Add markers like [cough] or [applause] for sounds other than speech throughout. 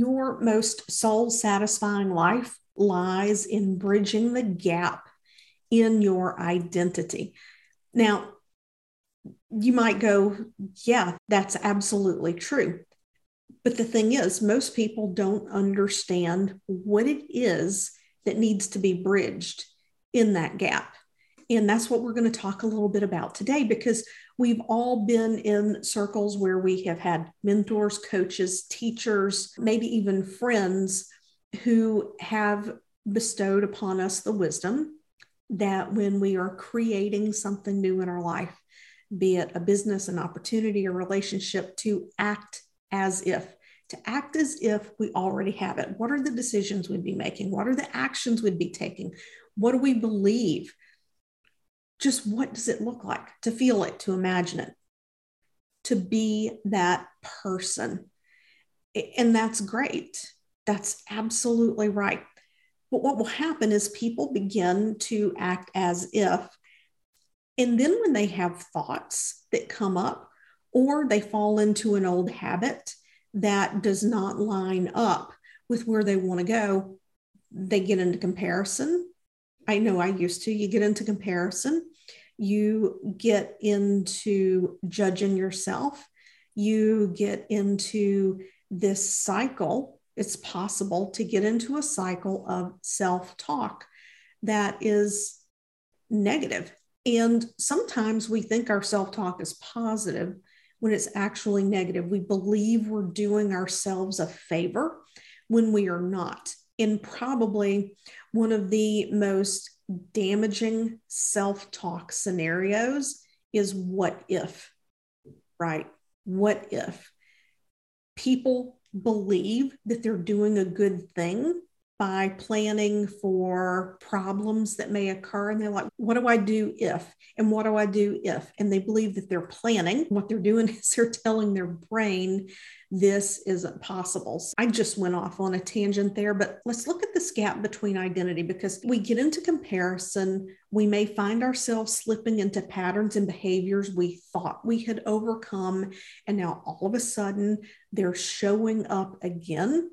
Your most soul satisfying life lies in bridging the gap in your identity. Now, you might go, yeah, that's absolutely true. But the thing is, most people don't understand what it is that needs to be bridged in that gap. And that's what we're going to talk a little bit about today because we've all been in circles where we have had mentors, coaches, teachers, maybe even friends who have bestowed upon us the wisdom that when we are creating something new in our life, be it a business, an opportunity, a relationship, to act as if, to act as if we already have it. What are the decisions we'd be making? What are the actions we'd be taking? What do we believe? Just what does it look like to feel it, to imagine it, to be that person? And that's great. That's absolutely right. But what will happen is people begin to act as if. And then when they have thoughts that come up, or they fall into an old habit that does not line up with where they want to go, they get into comparison I know I used to. You get into comparison, you get into judging yourself, you get into this cycle. It's possible to get into a cycle of self talk that is negative. And sometimes we think our self talk is positive when it's actually negative. We believe we're doing ourselves a favor when we are not in probably one of the most damaging self talk scenarios is what if, right? What if people believe that they're doing a good thing by planning for problems that may occur. And they're like, what do I do if? And what do I do if? And they believe that they're planning. What they're doing [laughs] is they're telling their brain this isn't possible. So I just went off on a tangent there, but let's look at this gap between identity because we get into comparison. We may find ourselves slipping into patterns and behaviors we thought we had overcome. And now all of a sudden they're showing up again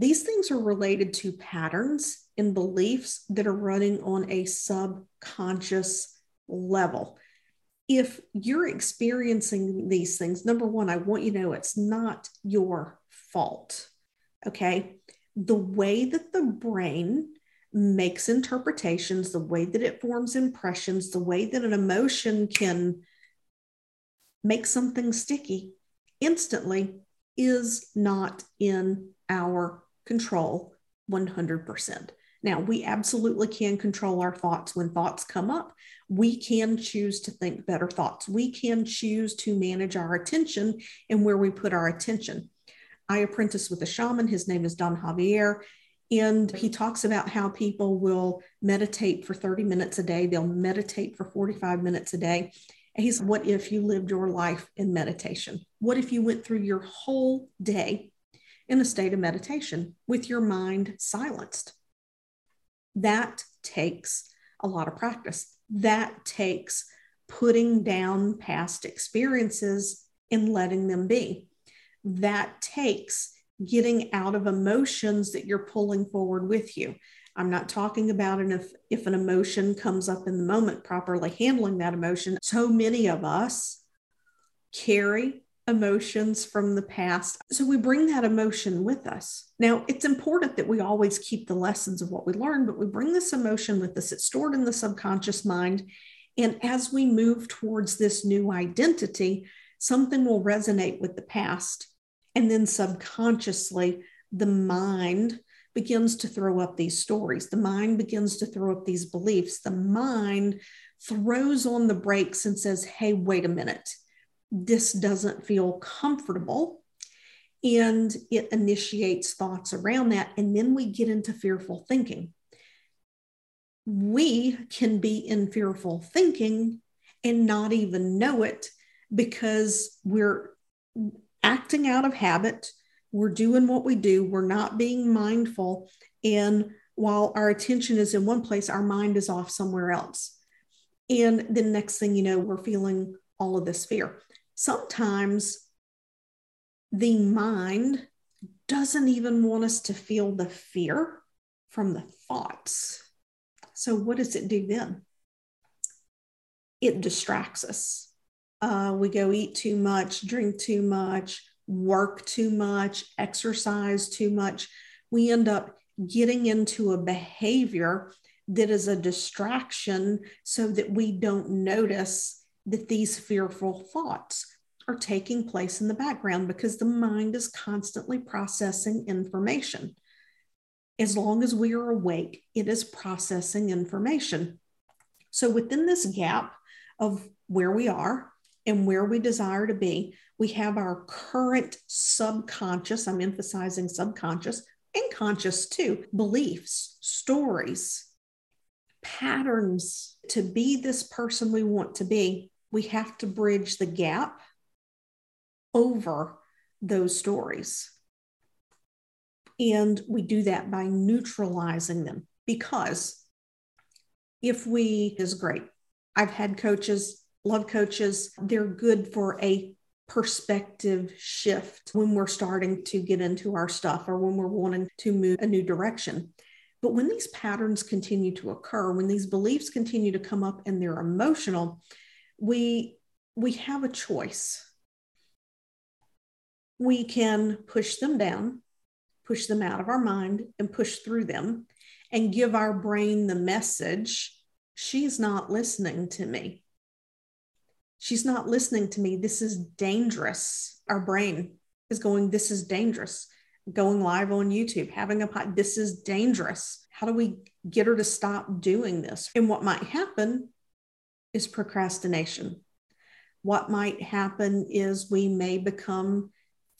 these things are related to patterns and beliefs that are running on a subconscious level. If you're experiencing these things, number one, I want you to know it's not your fault. Okay. The way that the brain makes interpretations, the way that it forms impressions, the way that an emotion can make something sticky instantly is not in our control 100%. Now, we absolutely can control our thoughts. When thoughts come up, we can choose to think better thoughts. We can choose to manage our attention and where we put our attention. I apprentice with a shaman. His name is Don Javier. And he talks about how people will meditate for 30 minutes a day, they'll meditate for 45 minutes a day. And he's, what if you lived your life in meditation? What if you went through your whole day in a state of meditation with your mind silenced. That takes a lot of practice. That takes putting down past experiences and letting them be. That takes getting out of emotions that you're pulling forward with you. I'm not talking about an if, if an emotion comes up in the moment, properly handling that emotion. So many of us carry emotions from the past. So we bring that emotion with us. Now, it's important that we always keep the lessons of what we learn, but we bring this emotion with us. It's stored in the subconscious mind. And as we move towards this new identity, something will resonate with the past. And then subconsciously, the mind begins to throw up these stories. The mind begins to throw up these beliefs. The mind throws on the brakes and says, hey, wait a minute, this doesn't feel comfortable. And it initiates thoughts around that. And then we get into fearful thinking. We can be in fearful thinking and not even know it because we're acting out of habit. We're doing what we do. We're not being mindful. And while our attention is in one place, our mind is off somewhere else. And the next thing you know, we're feeling all of this fear. Sometimes the mind doesn't even want us to feel the fear from the thoughts. So, what does it do then? It distracts us. Uh, we go eat too much, drink too much, work too much, exercise too much. We end up getting into a behavior that is a distraction so that we don't notice that these fearful thoughts are taking place in the background because the mind is constantly processing information. As long as we are awake, it is processing information. So, within this gap of where we are and where we desire to be, we have our current subconscious, I'm emphasizing subconscious and conscious too, beliefs, stories, patterns to be this person we want to be, we have to bridge the gap over those stories. And we do that by neutralizing them because if we is great. I've had coaches, love coaches, they're good for a perspective shift when we're starting to get into our stuff or when we're wanting to move a new direction. But when these patterns continue to occur, when these beliefs continue to come up and they're emotional, we we have a choice. We can push them down, push them out of our mind and push through them and give our brain the message she's not listening to me. She's not listening to me. This is dangerous. Our brain is going, This is dangerous going live on YouTube, having a pod. This is dangerous. How do we get her to stop doing this? And what might happen is procrastination. What might happen is we may become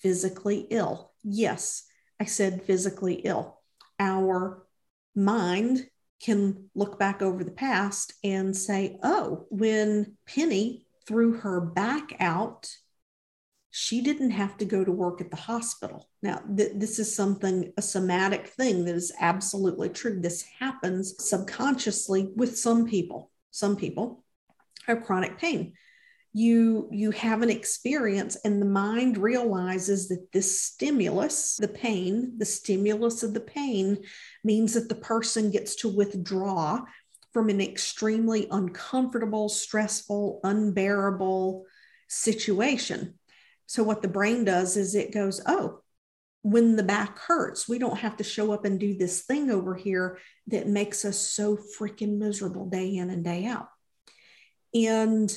physically ill. Yes, I said physically ill. Our mind can look back over the past and say, oh, when Penny threw her back out she didn't have to go to work at the hospital. Now, th- this is something, a somatic thing that is absolutely true. This happens subconsciously with some people. Some people have chronic pain. You, you have an experience, and the mind realizes that this stimulus, the pain, the stimulus of the pain, means that the person gets to withdraw from an extremely uncomfortable, stressful, unbearable situation so, what the brain does is it goes, oh, when the back hurts, we don't have to show up and do this thing over here that makes us so freaking miserable day in and day out. And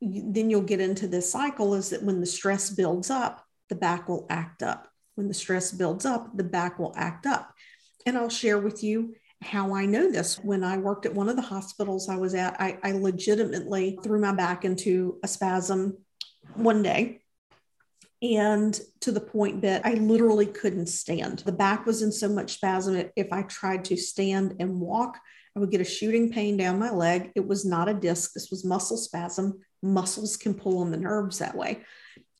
then you'll get into this cycle is that when the stress builds up, the back will act up. When the stress builds up, the back will act up. And I'll share with you how I know this. When I worked at one of the hospitals I was at, I, I legitimately threw my back into a spasm one day and to the point that I literally couldn't stand. The back was in so much spasm. If I tried to stand and walk, I would get a shooting pain down my leg. It was not a disc, this was muscle spasm. Muscles can pull on the nerves that way.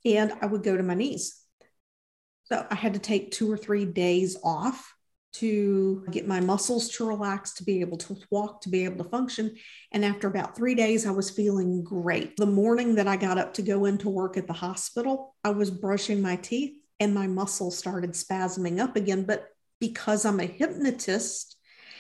And I would go to my knees. So I had to take two or three days off to get my muscles to relax, to be able to walk, to be able to function. And after about three days, I was feeling great. The morning that I got up to go into work at the hospital, I was brushing my teeth and my muscles started spasming up again. But because I'm a hypnotist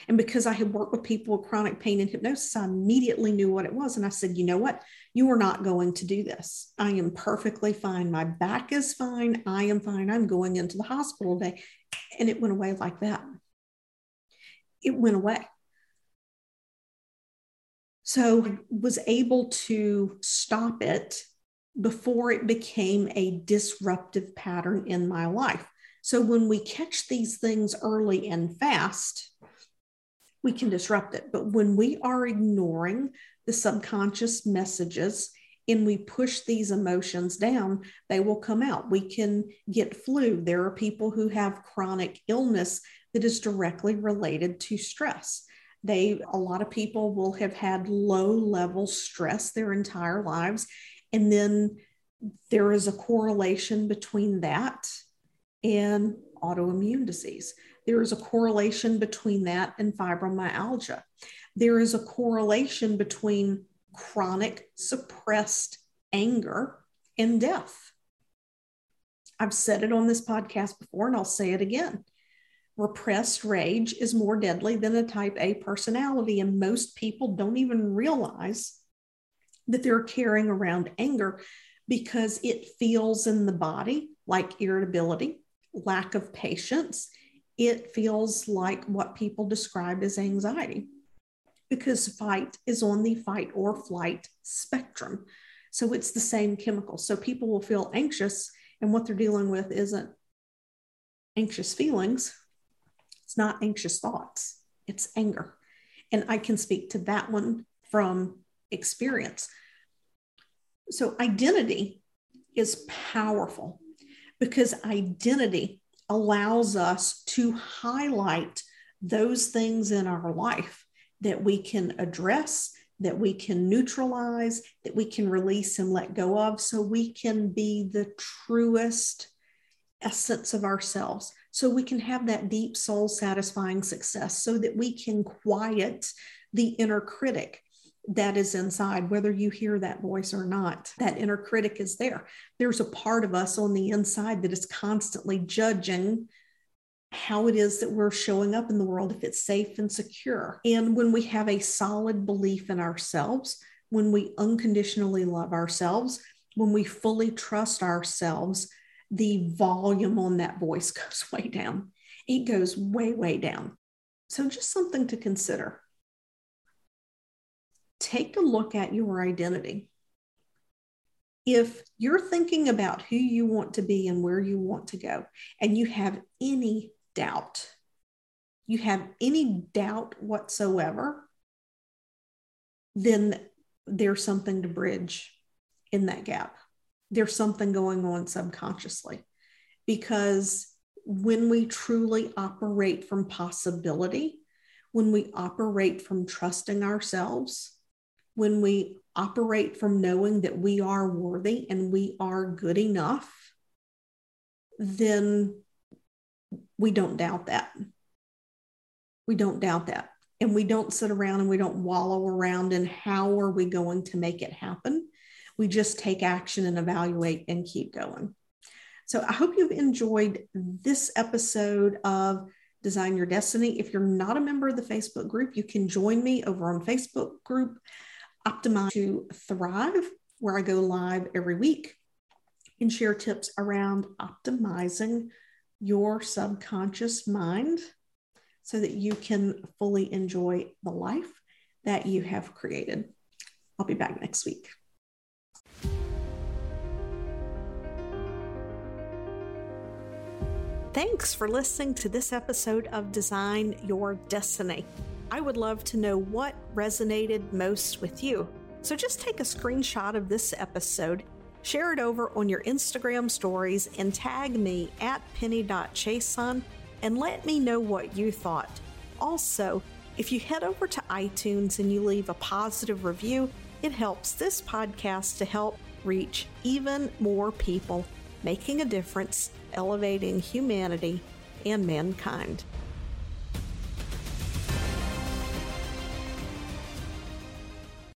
And because I had worked with people with chronic pain and hypnosis, I immediately knew what it was. And I said, you know what? You are not going to do this. I am perfectly fine. My back is fine. I am fine. I'm going into the hospital today. And it went away like that. It went away. So I was able to stop it before it became a disruptive pattern in my life. So when we catch these things early and fast, we can disrupt it. But when we are ignoring the subconscious messages and we push these emotions down, they will come out. We can get flu. There are people who have chronic illness that is directly related to stress. They, a lot of people will have had low level stress their entire lives. And then there is a correlation between that and autoimmune disease. There is a correlation between that and fibromyalgia. There is a correlation between chronic suppressed anger and death. I've said it on this podcast before, and I'll say it again. Repressed rage is more deadly than a type A personality, and most people don't even realize that they're carrying around anger because it feels in the body like irritability, lack of patience, it feels like what people describe as anxiety because fight is on the fight or flight spectrum. So it's the same chemical. So people will feel anxious, and what they're dealing with isn't anxious feelings, it's not anxious thoughts, it's anger. And I can speak to that one from experience. So identity is powerful because identity allows us to highlight those things in our life that we can address, that we can neutralize, that we can release and let go of, so we can be the truest essence of ourselves. So we can have that deep soul satisfying success, so that we can quiet the inner critic that is inside, whether you hear that voice or not. That inner critic is there. There's a part of us on the inside that is constantly judging how it is that we're showing up in the world, if it's safe and secure. And when we have a solid belief in ourselves, when we unconditionally love ourselves, when we fully trust ourselves, the volume on that voice [laughs] goes way down. It goes way, way down. So, just something to consider take a look at your identity. If you're thinking about who you want to be and where you want to go, and you have any doubt, you have any doubt whatsoever, then there's something to bridge in that gap. There's something going on subconsciously because when we truly operate from possibility, when we operate from trusting ourselves, when we operate from knowing that we are worthy and we are good enough, then we don't doubt that. We don't doubt that. And we don't sit around and we don't wallow around in how are we going to make it happen. We just take action and evaluate and keep going. So I hope you've enjoyed this episode of Design Your Destiny. If you're not a member of the Facebook group, you can join me over on Facebook group Optimize to Thrive, where I go live every week and share tips around optimizing your subconscious mind so that you can fully enjoy the life that you have created. I'll be back next week. Thanks for listening to this episode of Design Your Destiny. I would love to know what resonated most with you. So just take a screenshot of this episode, share it over on your Instagram stories, and tag me at penny.chason and let me know what you thought. Also, if you head over to iTunes and you leave a positive review, it helps this podcast to help reach even more people, making a difference, elevating humanity and mankind.